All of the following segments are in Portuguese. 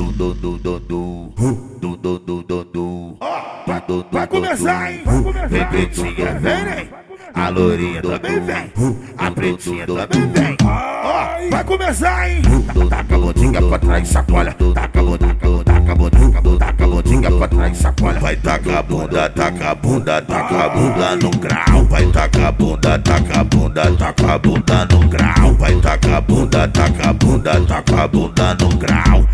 do do do do do do do do do do Vai, começar, hein? Vai começar. Vem pretinha, vem, vem. A lourinha também vem. A pretinha também vem. Ó, vai começar, hein? Taca a botinha pra trás, sacola. Taca a botinha, taca a botinha, taca a botinha pra trás, sacola. Vai tacar a bunda, taca a bunda, taca a bunda no grau. Vai tacar a bunda, taca a bunda, taca a bunda no grau. Vai tacar a bunda, taca a bunda, taca a bunda no grau.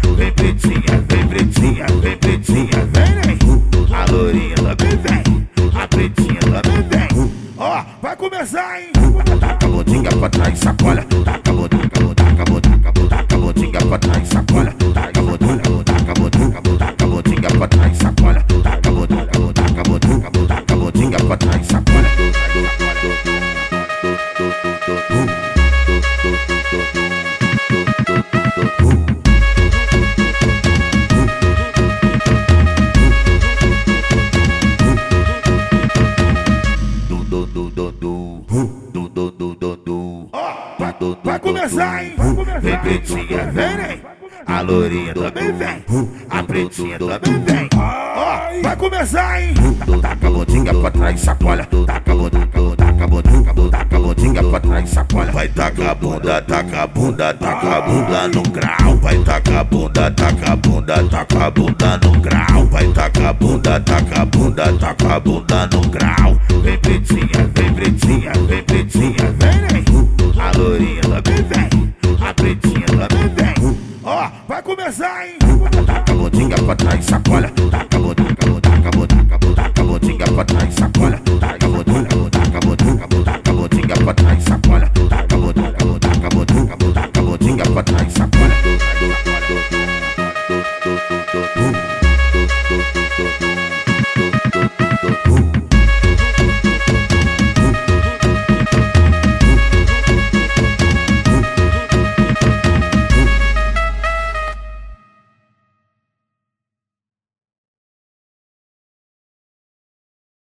Vai começar, hein? Taca a botinha pra trás, sacola. Taca a botinha, taca a botinha, taca a botinha pra trás, sacola. Do do do do do do do do Vai, começar, hein? Vem pretinha, vem, vem. A lourinha também vem. A pretinha também vem. Ó, vai começar, hein? Taca a botinha pra trás, sacola. Taca a botinha, taca a botinha, taca a botinha pra trás, sacola. Vai tacar a bunda, taca a bunda, taca a bunda no grau. Vai tacar a bunda, taca a bunda, taca a bunda no grau. Vai tacar a bunda, taca a bunda, taca a bunda no grau. Vem pretinha, começar, hein? Taca a botinha pra trás, sacola. Taca a botinha, taca a botinha, taca pra trás, sacola.